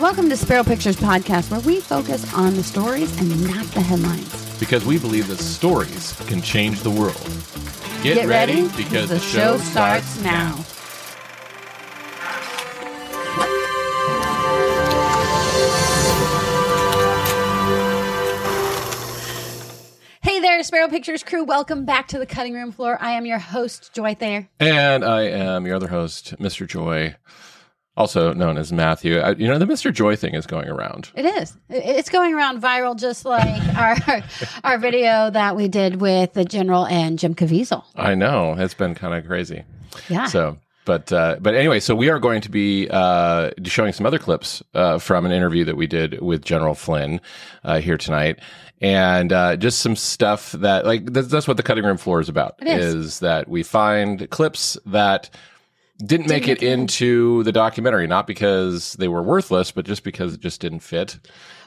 Welcome to Spero Pictures Podcast, where we focus on the stories and not the headlines. Because we believe that stories can change the world. Get, Get ready, because the, show, starts now. Hey there, Spero Pictures crew. Welcome back to the cutting room floor. I am your host, Joy Thayer. And I am your other host, Mr. Joy, also known as Matthew. I, you know, the Mr. Joy thing is going around. It is. It's going around viral, just like our our video that we did with the General and Jim Caviezel. I know. It's been kind of crazy. Yeah. So, but uh, but anyway, so we are going to be uh, showing some other clips uh, from an interview that we did with General Flynn uh, here tonight, and uh, just some stuff that like that's, that's what the cutting room floor is about. It is. that we find clips that didn't make it into the documentary, not because they were worthless, but just because it just didn't fit.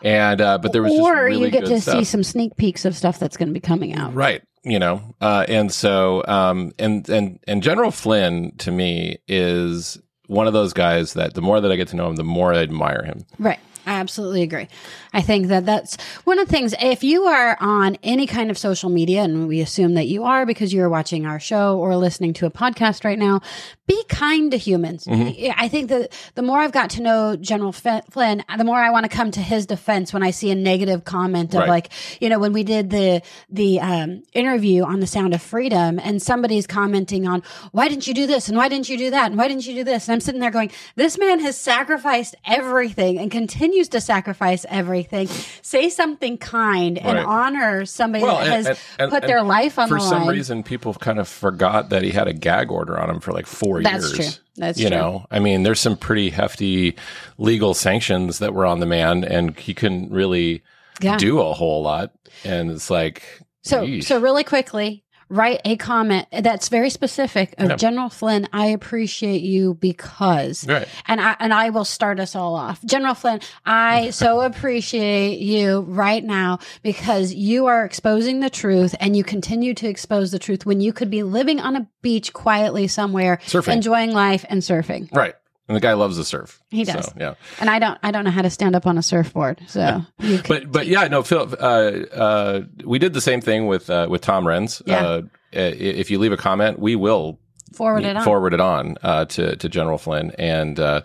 And uh, but there was just or really you get good to stuff. see some sneak peeks of stuff that's going to be coming out. Right. You know, uh, and so, um, and, and, and General Flynn to me is one of those guys that the more that I get to know him, the more I admire him. Right. I absolutely agree. I think that that's one of the things. If you are on any kind of social media, and we assume that you are because you're watching our show or listening to a podcast right now, be kind to humans. Mm-hmm. I think that the more I've got to know General F- Flynn, the more I want to come to his defense when I see a negative comment of Right. like, you know, when we did the the um, interview on the Sound of Freedom, and somebody's commenting on why didn't you do this and why didn't you do that and why didn't you do this, and I'm sitting there going, this man has sacrificed everything and continues to sacrifice everything. Say something kind and honor somebody Well, that and- has and- and- put their life on For some line. reason, people kind of forgot that he had a gag order on him for like four That's years. true. That's true. you true. know, I mean, there's some pretty hefty legal sanctions that were on the man, and he couldn't really Yeah. do a whole lot. And it's like, So, yeesh. so really quickly, write a comment that's very specific of Yeah. General Flynn. I appreciate you because, Right. and I and I will start us all off. General Flynn, I so appreciate you right now because you are exposing the truth, and you continue to expose the truth when you could be living on a beach quietly somewhere, Surfing. enjoying life and surfing. right. And the guy loves to surf. He does. So, yeah. And I don't, I don't know how to stand up on a surfboard, so can, but but yeah, no, Phil. Uh, uh, we did the same thing with uh, with Tom Renz. Yeah. Uh, if you leave a comment, we will forward it on. forward it on uh, to to General Flynn, and uh,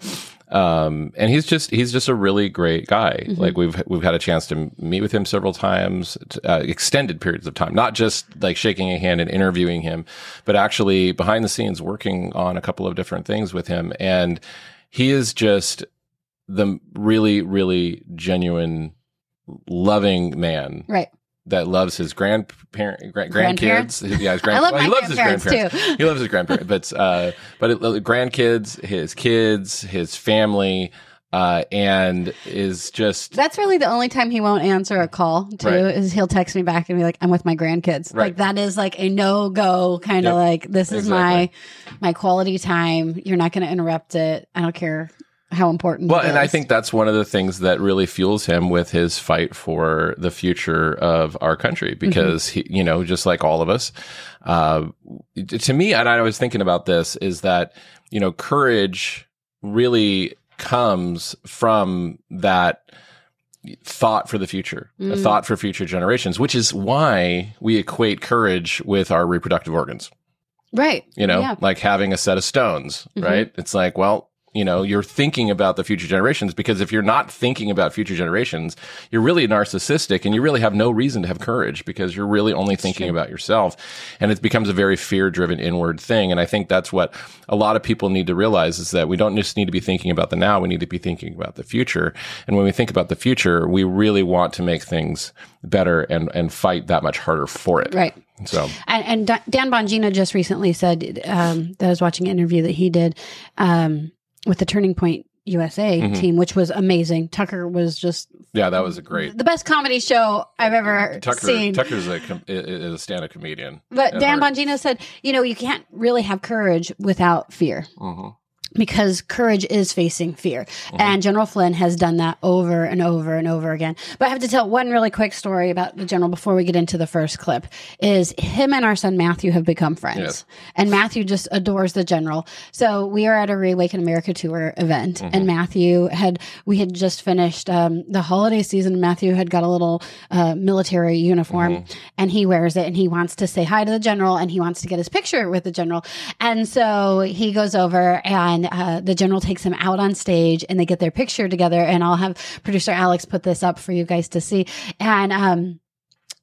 um, and he's just he's just a really great guy. Mm-hmm. Like we've we've had a chance to meet with him several times, uh, extended periods of time, not just like shaking a hand and interviewing him, but actually behind the scenes working on a couple of different things with him, and he is just the really really genuine loving man Right. That loves his grandparent grand, Grandparents? grandkids yeah his grand, I love well, he loves his grandparents, too. he loves his grandparents but uh but it, grandkids his kids his family uh and is just That's really the only time he won't answer a call too Right. is he'll text me back and be like, I'm with my grandkids. Right. Like that is like a no go kind of Yep. like this is my my quality time. You're not gonna interrupt it. I don't care how important well and i think that's one of the things that really fuels him with his fight for the future of our country Mm-hmm. because he you know just like all of us uh to me and i was thinking about this is that you know courage really comes from that thought for the future, a Mm. thought for future generations, which is why we equate courage with our reproductive organs. Right. You know, Yeah. like having a set of stones, Mhm. right? It's like, well, you know, you're thinking about the future generations because if you're not thinking about future generations, you're really narcissistic and you really have no reason to have courage because you're really only thinking about yourself. And it becomes a very fear driven inward thing. And I think that's what a lot of people need to realize is that we don't just need to be thinking about the now. We need to be thinking about the future. And when we think about the future, we really want to make things better and, and fight that much harder for it. Right. So And, and Dan Bongino just recently said um, that I was watching an interview that he did um, with the Turning Point USA Mhm. team, which was amazing. Tucker was just yeah, that was a great the best comedy show I've ever Tucker, seen. Tucker's a, com- is a stand-up comedian. But Dan. Bongino said, you know, you can't really have courage without fear. Mhm. Because courage is facing fear. And General Flynn has done that over and over and over again. But I have to tell one really quick story about the general before we get into the first clip is him and our son Matthew have become friends. Yes. And Matthew just adores the general. So we are at a Reawaken America tour event and Matthew had we had just finished um, the holiday season. Matthew had got a little uh, military uniform and he wears it and he wants to say hi to the general and he wants to get his picture with the general. And so he goes over and uh, the general takes him out on stage and they get their picture together. And I'll have producer Alex put this up for you guys to see. And, um,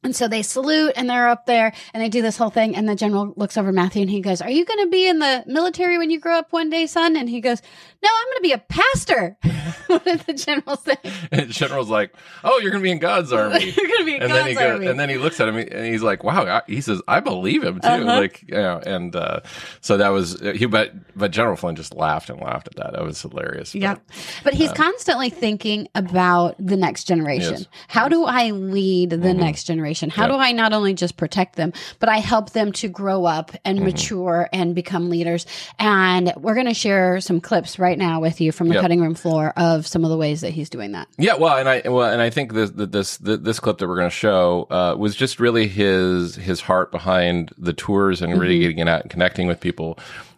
and so they salute and they're up there and they do this whole thing. And the general looks over Matthew and he goes, Are you going to be in the military when you grow up one day, son? And he goes, No, I'm going to be a pastor. what did the general say? And the General's like, "Oh, you're going to be in God's army." You're going to be in and God's then he goes, army. and then he looks at him and he's like, "Wow." I- He says, "I believe him too." Uh-huh. Like, you know, and uh, so that was he. But but General Flynn just laughed and laughed at that. That was hilarious. But- Yeah. But he's constantly thinking about the next generation. Yes. How do I lead the next generation? How Yeah. do I not only just protect them, but I help them to grow up and mature and become leaders? And we're going to share some clips right now with you from the Yep. cutting room floor of some of the ways that he's doing that. Yeah, well, and I well, and I think this this this, clip that we're going to show uh, was just really his his heart behind the tours and really getting out and connecting with people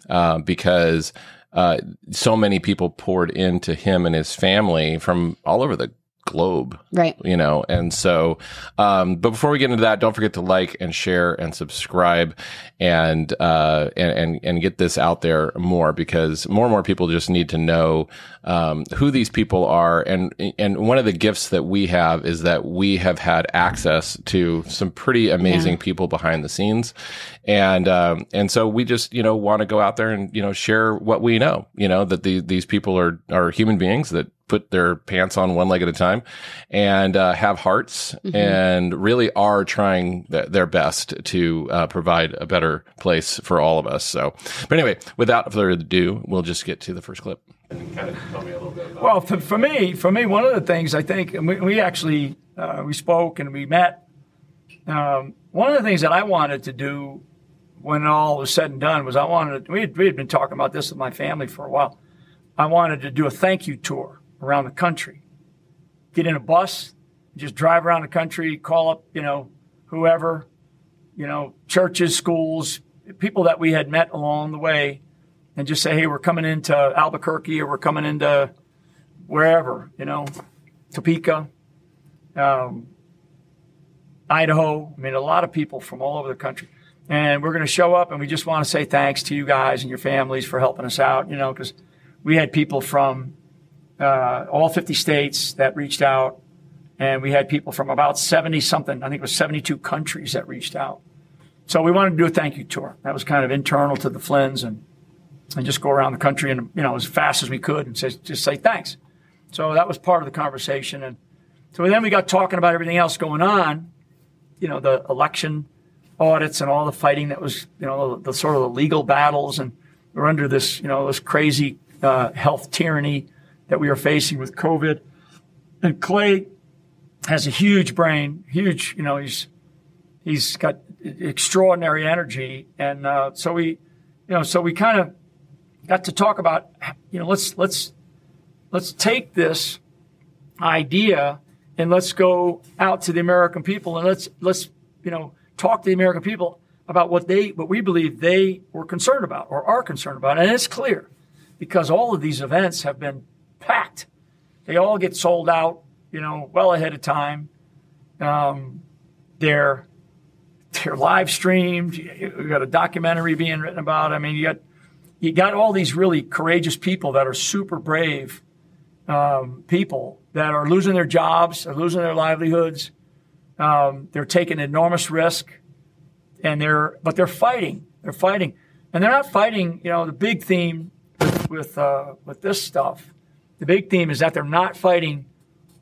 uh, because uh, so many people poured into him and his family from all over the globe Right. you know? And so um but before we get into that don't forget to like and share and subscribe and uh and and, and get this out there more because more and more people just need to know um who these people are. And and one of the gifts that we have is that we have had access to some pretty amazing people behind the scenes. And um and so we just you know want to go out there and you know share what we know you know that the, these people are are human beings that put their pants on one leg at a time and uh, have hearts and really are trying th- their best to uh, provide a better place for all of us. So, but anyway, without further ado, we'll just get to the first clip. Kind of tell me a little bit about Well, for, for me, for me, one of the things I think, and we, we actually uh, we spoke and we met. Um, one of the things that I wanted to do when all was said and done was I wanted we had, we had been talking about this with my family for a while. I wanted to do a thank you tour around the country. Get in a bus, just drive around the country, call up, you know, whoever, you know, churches, schools, people that we had met along the way, and just say, hey, we're coming into Albuquerque or we're coming into wherever, you know, Topeka, um, Idaho. I mean, a lot of people from all over the country. And we're going to show up and we just want to say thanks to you guys and your families for helping us out, you know, because we had people from uh, all 50 states that reached out. And we had people from about 70 something, I think it was 72 countries that reached out. So we wanted to do a thank you tour. That was kind of internal to the Flynns and, and just go around the country and, you know, as fast as we could and say, just say thanks. So that was part of the conversation. And so then we got talking about everything else going on, you know, the election audits and all the fighting that was, you know, the, the sort of the legal battles. And we're under this, you know, this crazy uh, health tyranny that we are facing with COVID. And Clay has a huge brain, huge, you know, he's, he's got extraordinary energy. And uh, so we, you know, so we kind of got to talk about, you know, let's, let's, let's take this idea and let's go out to the American people and let's let's you know talk to the American people about what they what we believe they were concerned about or are concerned about and it's clear because all of these events have been packed they all get sold out you know well ahead of time um, they're they're live streamed you got a documentary being written about I mean you got you got all these really courageous people that are super brave um, people that are losing their jobs, are losing their livelihoods. Um, they're taking enormous risk, and they're but they're fighting. They're fighting, and they're not fighting. You know, the big theme with with, uh, with this stuff, the big theme is that they're not fighting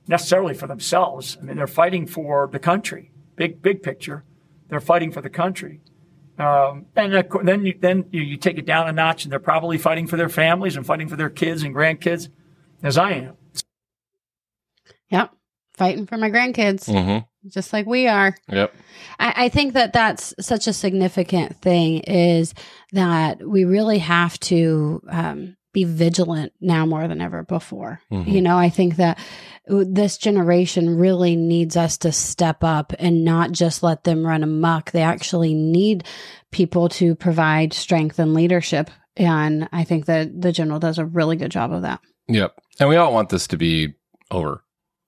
necessarily for themselves. I mean, they're fighting for the country. Big big picture, they're fighting for the country. Um, and then you, then you, you take it down a notch, and they're probably fighting for their families and fighting for their kids and grandkids, as I am. Yep. Fighting for my grandkids, Mm-hmm. just like we are. Yep. I, I think that that's such a significant thing is that we really have to um, be vigilant now more than ever before. Mhm. You know, I think that this generation really needs us to step up and not just let them run amok. They actually need people to provide strength and leadership. And I think that the general does a really good job of that. Yep. And we all want this to be over.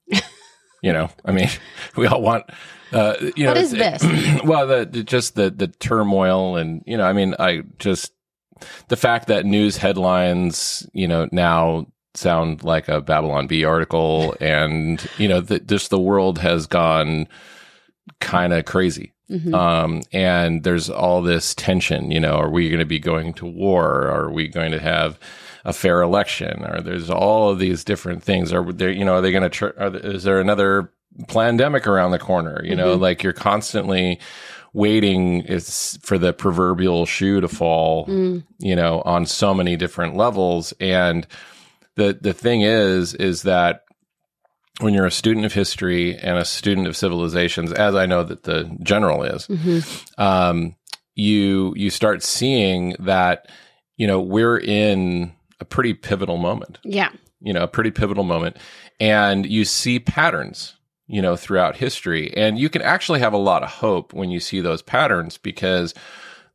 you know, I mean, we all want, uh, you know, What is this? well, the, the just the the turmoil and you know, I mean, I just the fact that news headlines, you know, now sound like a Babylon Bee article, and you know, that just the world has gone kind of crazy. Mhm. Um, and there's all this tension, you know, are we going to be going to war? Are we going to have a fair election? Or there's all of these different things. Are there, you know, are they going to, tr- is there another pandemic around the corner? You know, Mhm. like you're constantly waiting is for the proverbial shoe to fall, Mm. you know, on so many different levels. And the, the thing is, is that when you're a student of history and a student of civilizations, as I know that the general is, Mhm. um, you you start seeing that you know we're in a pretty pivotal moment. Yeah. You know, a pretty pivotal moment, and you see patterns. You know, throughout history, and you can actually have a lot of hope when you see those patterns because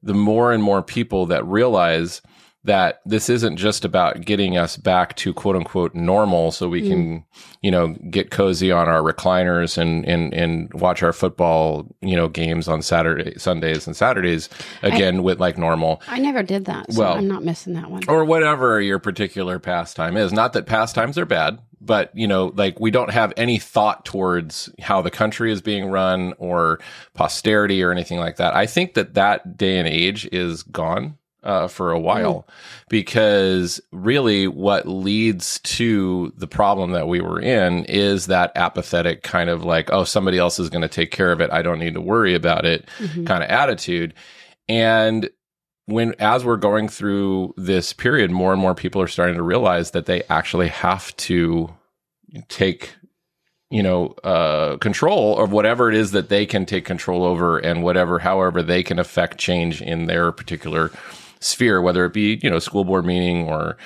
the more and more people that realize that this isn't just about getting us back to quote unquote normal so we can, mm. you know, get cozy on our recliners and, and, and watch our football, you know, games on Saturday, Sundays and Saturdays again with like normal I never did that. So Well- I'm not missing that one. or whatever your particular pastime is. Not that pastimes are bad, but you know, like we don't have any thought towards how the country is being run or posterity or anything like that. I think that that day and age is gone. Uh, for a while, because really what leads to the problem that we were in is that apathetic kind of like, oh, somebody else is going to take care of it. I don't need to worry about it Mhm. kind of attitude. And when as we're going through this period, more and more people are starting to realize that they actually have to take you know uh control of whatever it is that they can take control over and whatever however they can affect change in their particular sphere whether it be you know school board meeting or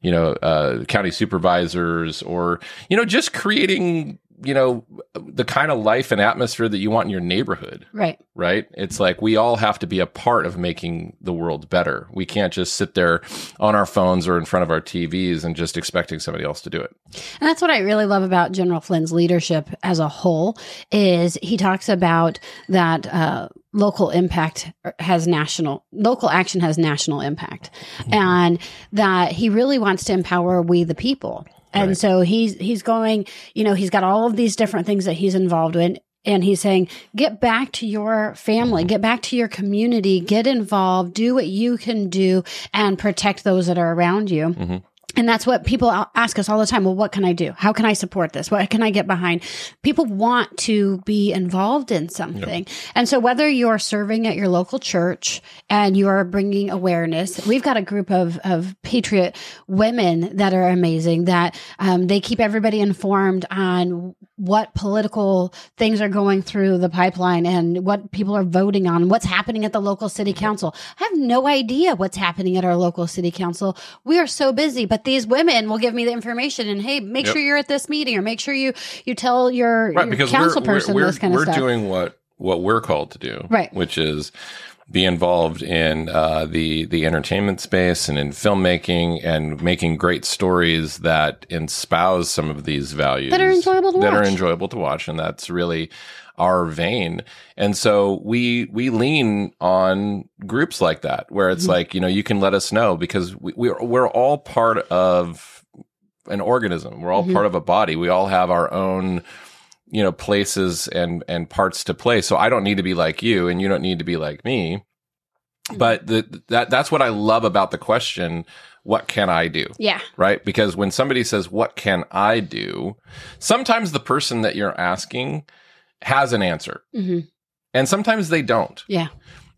you know uh county supervisors or you know just creating you know the kind of life and atmosphere that you want in your neighborhood Right. right? It's like we all have to be a part of making the world better. We can't just sit there on our phones or in front of our TVs and just expecting somebody else to do it. And that's what I really love about General Flynn's leadership as a whole is he talks about that uh, local impact has national local action has national impact and that he really wants to empower we the people. And Right. so he's he's going, you know, he's got all of these different things that he's involved in and he's saying get back to your family get back to your community get involved do what you can do and protect those that are around you Mhm. And that's what people ask us all the time. Well, what can I do? How can I support this? What can I get behind? People want to be involved in something. And so whether you're serving at your local church and you're bringing awareness, we've got a group of, of patriot women that are amazing that um, they keep everybody informed on what political things are going through the pipeline and what people are voting on, what's happening at the local city mm-hmm. council. I have no idea what's happening at our local city council. We are so busy, but these women will give me the information and hey, make Yep. sure you're at this meeting or make sure you you tell your, Right, your because council we're, person we're, we're, this kind of we're doing what what we're called to do, Right. Which is be involved in uh, the the entertainment space and in filmmaking and making great stories that espouse some of these values That are enjoyable to that are watch. enjoyable to watch, and that's really our vein. And so we we lean on groups like that where it's Mhm. like you know you can let us know because we, we're we're all part of an organism. We're all Mhm. part of a body. We all have our own you know places and and parts to play. So i don't need to be like you and you don't need to be like me. But the, that that's what i love about the question what can i do? Yeah. right? Because when somebody says what can i do? Sometimes the person that you're asking has an answer. Hmm and sometimes they don't. Yeah.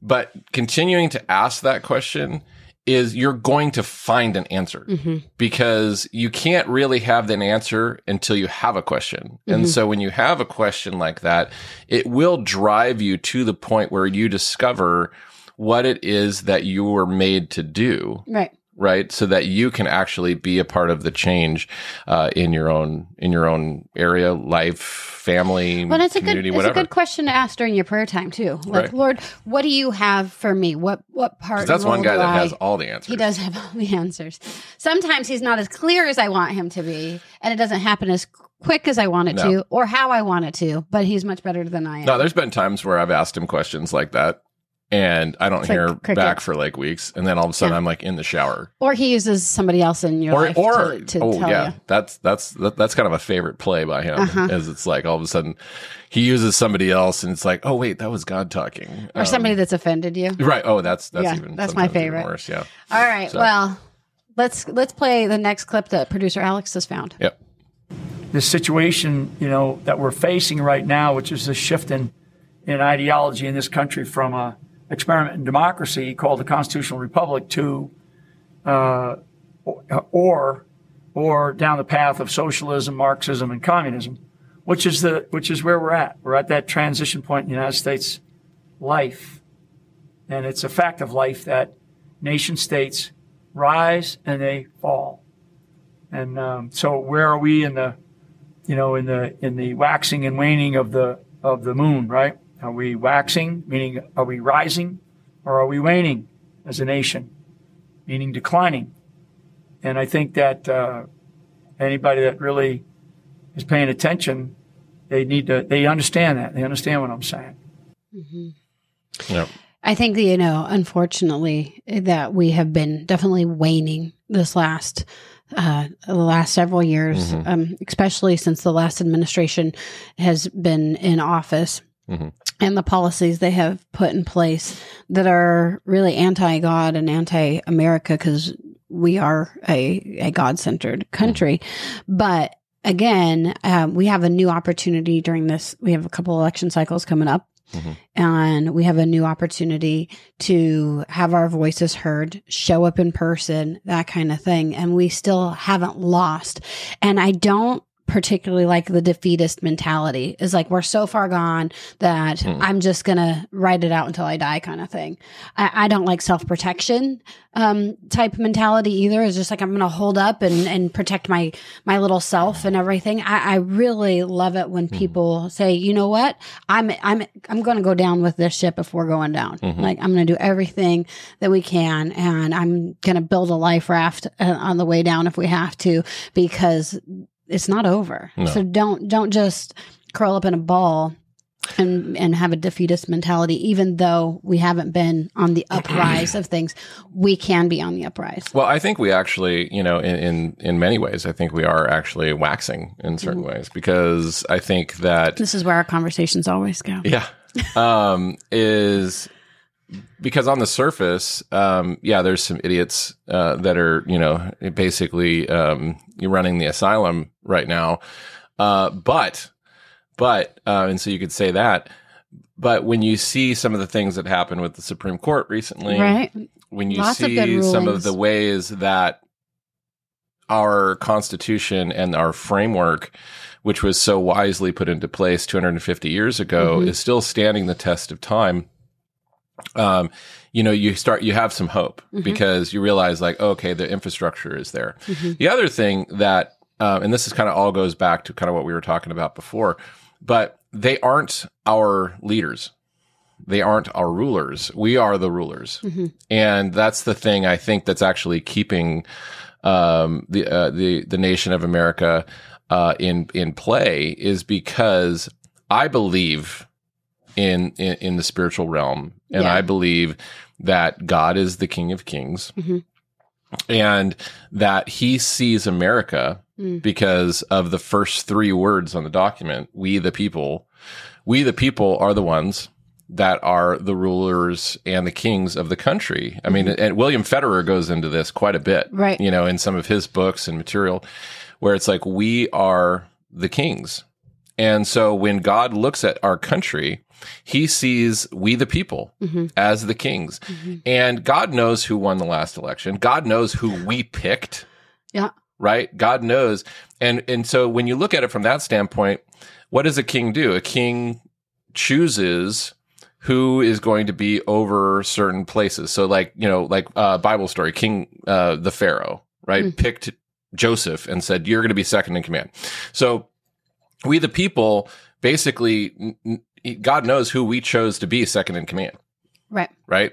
but continuing to ask that question is you're going to find an answer hmm because you can't really have an answer until you have a question. And Mhm. so when you have a question like that, it will drive you to the point where you discover what it is that you were made to do, Right. Right? So that you can actually be a part of the change uh, in your own in your own area, life, family, Well, it's a good it's whatever. a good question to ask during your prayer time too. Like, Right. Lord, what do you have for me? What what part? that's one guy that I- has all the answers. He does have all the answers. Sometimes he's not as clear as I want him to be, and it doesn't happen as quick as I want it No. to, or how I want it to. But he's much better than I am. No, there's been times where I've asked him questions like that, and I don't It's hear crickets. back for like weeks, and then all of a sudden Yeah. I'm like in the shower. or he uses somebody else in your Or, life or to, to oh tell yeah, you. that's that's that, that's kind of a favorite play by him. Uh-huh. Is it's like all of a sudden he uses somebody else, and it's like oh wait, that was God talking, Or Um, somebody that's offended you. Right. Oh, that's that's Yeah, even that's my favorite. worse. Yeah. All right. So- Well, let's let's play the next clip that producer Alex has found. Yep. this situation, you know, that we're facing right now, which is a shift in, in ideology in this country from a experiment in democracy called the constitutional republic to, uh, or, or down the path of socialism, Marxism, and communism, which is the, which is where we're at. We're at that transition point in the United States life. And it's a fact of life that nation states rise and they fall. And um, so, where are we in the, you know, in the in the waxing and waning of the of the moon? Right? Are we waxing, meaning are we rising, or are we waning as a nation, meaning declining? And I think that uh, anybody that really is paying attention, they need to they understand that they understand what I'm saying. Yep. I think that, you know, unfortunately, that we have been definitely waning this last uh, the last several years, Mhm. um, especially since the last administration has been in office. Mhm. And the policies they have put in place that are really anti God and anti America because we are a, a God centered country. But again, um, we have a new opportunity during this. We have a couple election cycles coming up and we have a new opportunity to have our voices heard, show up in person, that kind of thing. And we still haven't lost. And I don't particularly like the defeatist mentality is like we're so far gone that Hmm. I'm just gonna ride it out until I die kind of thing. I, I don't like self protection um type mentality either. It's just like I'm gonna hold up and, and protect my my little self and everything. I, I really love it when people say, you know what? I'm I'm I'm gonna go down with this ship if we're going down. Mhm. Like I'm gonna do everything that we can and I'm gonna build a life raft uh, on the way down if we have to because it's not over. No. So don't don't just curl up in a ball and and have a defeatist mentality even though we haven't been on the uprise of things we can be on the uprise Well, I think we actually, you know, in, in, in many ways, I think we are actually waxing in certain Mm-hmm. ways because I think that this is where our conversations always go Yeah. Um, is because on the surface, um, yeah, there's some idiots uh, that are, you know, basically um, you're running the asylum right now. Uh, but, but, uh, and so you could say that. But when you see some of the things that happened with the Supreme Court recently, right when you Lots of see some of the ways that our constitution and our framework which was so wisely put into place 250 years ago Mhm. is still standing the test of time um you know you start you have some hope Mhm. because you realize like okay the infrastructure is there Mhm. the other thing that uh, and this is kind of all goes back to kind of what we were talking about before but they aren't our leaders they aren't our rulers we are the rulers Mhm. and that's the thing I think that's actually keeping um, the uh, the the nation of America uh, in in play is because I believe in in, in the spiritual realm, and Yeah. I believe that God is the King of Kings, Mhm. and that He sees America Mm. because of the first three words on the document: "We the people." We the people are the ones that are the rulers and the kings of the country. I mean, and William Federer goes into this quite a bit, Mm-hmm. Right. You know, in some of his books and material, where it's like we are the kings. And so when God looks at our country, he sees we the people Mhm. as the kings. Mhm. And God knows who won the last election. God knows who we picked. Yeah. Right? God knows. And and so when you look at it from that standpoint, what does a king do? A king chooses who is going to be over certain places. So like, you know, like uh Bible story, King uh the Pharaoh, right? Picked Joseph and said, You're gonna be second in command. So we the people basically God knows who we chose to be second in command Right. right?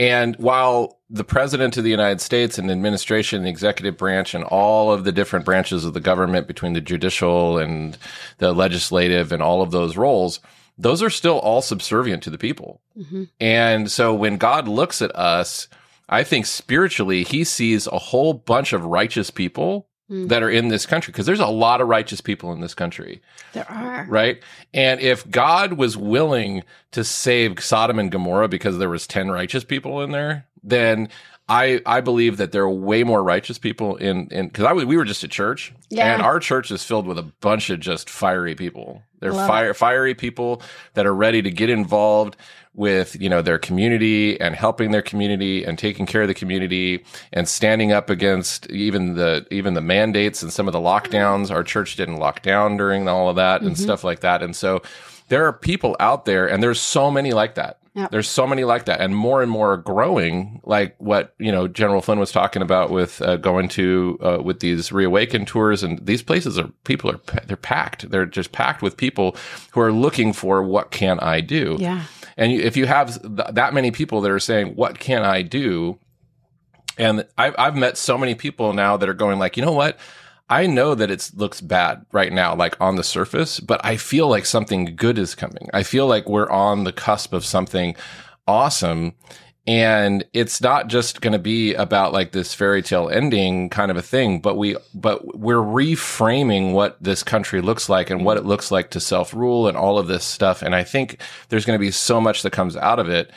And while the president of the United States and administration, the executive branch, and all of the different branches of the government between the judicial and the legislative and all of those roles, those are still all subservient to the people. Mhm. And so when God looks at us, I think spiritually, he sees a whole bunch of righteous people Mm. that are in this country because there's a lot of righteous people in this country There are. right? And if God was willing to save Sodom and Gomorrah because there was 10 righteous people in there, then I I believe that there are way more righteous people in in cuz I we were just a church Yeah. and our church is filled with a bunch of just fiery people. They're Love fire fiery people that are ready to get involved with, you know, their community and helping their community and taking care of the community and standing up against even the even the mandates and some of the lockdowns. Our church didn't lock down during all of that and mm-hmm. stuff like that. And so there are people out there and there's so many like that. Yep. There's so many like that, and more and more are growing. Like what you know, General Flynn was talking about with uh, going to uh, with these reawaken tours, and these places are people are they're packed. They're just packed with people who are looking for what can I do. Yeah. And you, if you have th- that many people that are saying, "What can I do?" and I've I've met so many people now that are going like, you know what? I know that it looks bad right now, like on the surface, but I feel like something good is coming. I feel like we're on the cusp of something awesome. And it's not just going to be about like this fairy tale ending kind of a thing, but we, but we're reframing what this country looks like and what it looks like to self rule and all of this stuff. And I think there's going to be so much that comes out of it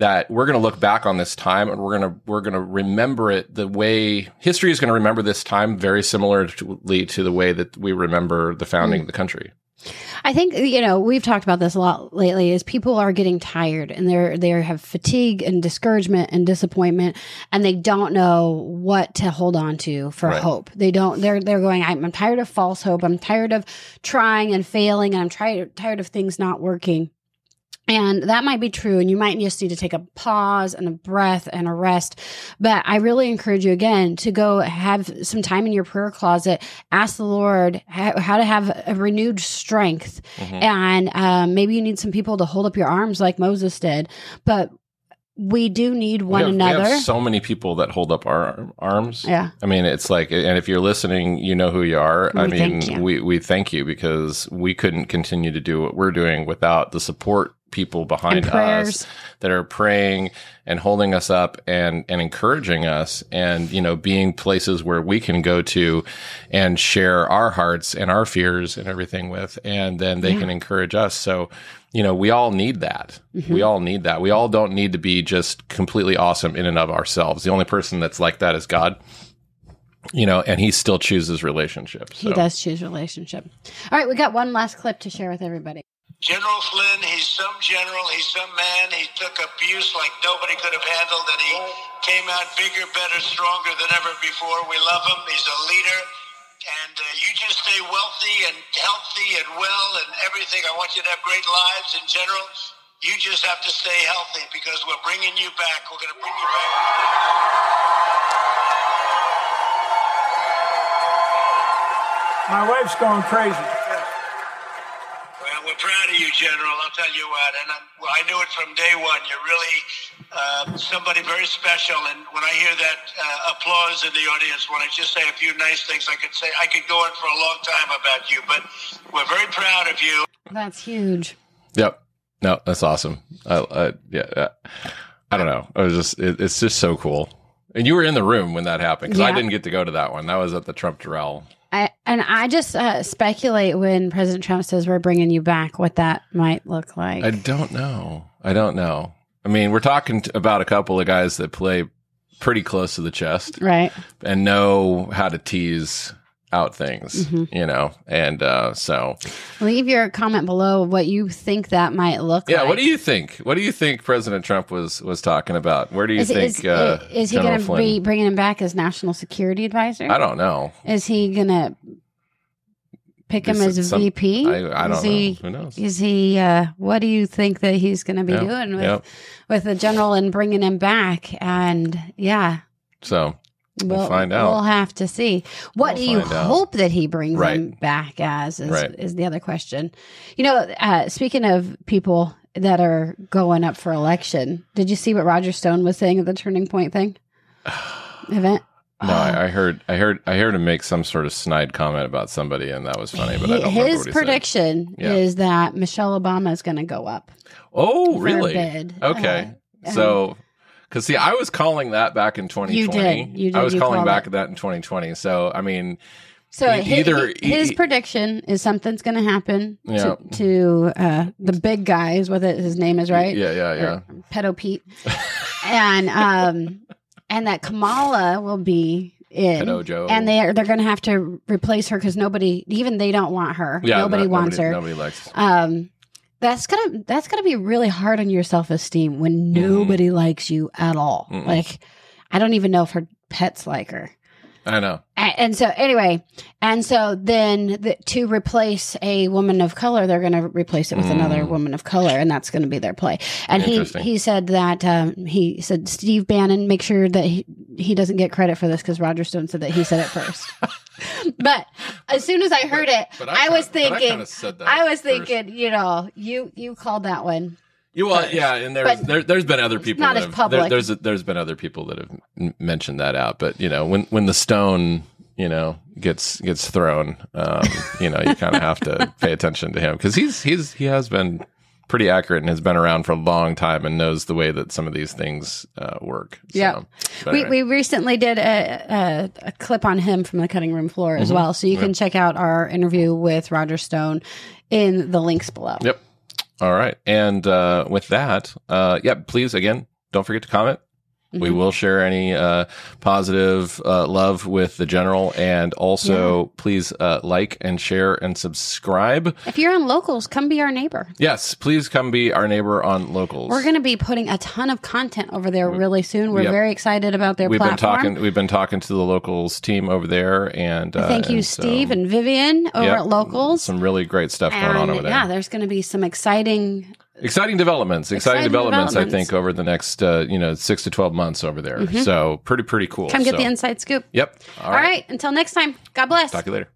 that we're going to look back on this time and we're going to we're going to remember it the way history is going to remember this time very similarly to the way that we remember the founding of the country. I think you know we've talked about this a lot lately. Is people are getting tired and they're they have fatigue and discouragement and disappointment, and they don't know what to hold on to for Right. hope. They don't. They're they're going. I'm, I'm tired of false hope. I'm tired of trying and failing, and I'm tired tired of things not working. And that might be true. And you might just need to take a pause and a breath and a rest. But I really encourage you again to go have some time in your prayer closet, ask the Lord how, to have a renewed strength. Mhm. And um, maybe you need some people to hold up your arms like Moses did. But we do need one have, another. So many people that hold up our arms. yeah. I mean, it's like, and if you're listening, you know who you are. I We thank mean, we, we thank you because we couldn't continue to do what we're doing without the support people behind us that are praying and holding us up and, and encouraging us and, you know, being places where we can go to and share our hearts and our fears and everything with, and then they Yeah. can encourage us. So, you know, we all need that. Mm-hmm. We all need that. We all don't need to be just completely awesome in and of ourselves. The only person that's like that is God you know, and he still chooses relationships. He does choose relationship. All right. We got one last clip to share with everybody. General Flynn, he's some general, he's some man. He took abuse like nobody could have handled, and he came out bigger, better, stronger than ever before. We love him. He's a leader. And uh, you just stay wealthy and healthy and well and everything. I want you to have great lives in general. You just have to stay healthy because we're bringing you back. We're going to bring you back. My wife's going crazy. Well, we're proud of you, General. I'll tell you what. And I'm, well, I knew it from day one. You're really uh, somebody very special. And when I hear that uh, applause in the audience, when I just say a few nice things, I could say I could go on for a long time about you. But we're very proud of you. That's huge. Yep. No, that's awesome. I, I yeah. uh, I don't know. I was just. It, it's just so cool. And you were in the room when that happened because I didn't get to go to that one. That was at the Trump Doral. I, and I just uh, speculate when President Trump says we're bringing you back, what that might look like. I don't know. I don't know. I mean, we're talking t- about a couple of guys that play pretty close to the chest right? and know how to tease out things, Mm-hmm. you know. And uh, so, Leave your comment below what you think that might look yeah. like. What do you think? What do you think President Trump was was talking about? Where do you Is, think is, uh, is he going to be bringing him back as national security advisor? I don't know. Is he going to pick him as some- VP? I- I don't is he, know. Who knows? Is he? Uh, what do you think that he's going to be Yeah. doing with Yep. with the general and bringing him back? And yeah, So we'll, find out. We'll have to see. What We'll do you out. hope that he brings Right. him back as? Is, Right. is the other question. You know, uh, speaking of people that are going up for election, did you see what Roger Stone was saying at the Turning Point thing event? no, I, I heard, I heard, I heard him make some sort of snide comment about somebody, and that was funny. But I don't remember his what he said. prediction Yeah. is that Michelle Obama is going to go up. Oh, really? bid. Okay. Uh, so, because see, I was calling that back in 2020. You did. You did. I was You calling back it. that in 2020. So, I mean, So E- hi- either- his e- prediction is something's going to happen Yeah. to, to uh, the big guys. What his name is, right? yeah, yeah, yeah. Or Pedo Pete, and um, and that Kamala will be in. And they're they're going to have to replace her because nobody, even they don't want her. yeah, nobody no- wants nobody, her. Nobody likes. Um, that's gonna that's gonna be really hard on your self esteem when mm-hmm. nobody likes you at all. Mm-mm. Like, I don't even know if her pets like her. I know. A- And so, anyway, and so then the, to replace a woman of color, they're going to replace it with another woman of color, and that's going to be their play. And he he said that um, he said Steve Bannon, make sure that he, he doesn't get credit for this because Roger Stone said that he said it first. but as soon as I heard it, But I, was kinda- thinking, that I was first. thinking, you know, you you called that one. You well, yeah, and there's But there, there's been other people. not as have, public. There, there's there's been other people that have m- mentioned that out, but you know, when when the stone you know gets gets thrown, um, you know, you kind of have to pay attention to him because he's he's he has been pretty accurate and has been around for a long time and knows the way that some of these things uh, work. So, Yeah. We, anyway. we recently did a, a, a clip on him from the cutting room floor as well. So you can check out our interview with Roger Stone in the links below. Yep. All right. And uh, with that, uh, yeah, please again, don't forget to comment. We Mhm. will share any uh, positive uh, love with the general, and also please uh, like and share and subscribe. If you're on locals, come be our neighbor. Yes, please come be our neighbor on locals. We're going to be putting a ton of content over there really soon. We're Yep. very excited about their we've platform. been talking. We've been talking to the locals team over there, and uh, Thank you, and so- Steve and Vivian over Yep, at Locals. Some really great stuff going on over there. yeah, there's going to be some exciting. Exciting developments. Exciting, Exciting developments, i think over the next uh, you know six to 12 months over there. So pretty pretty cool. Come get So- the inside scoop. yep. All right. Until next time, God bless. talk to you later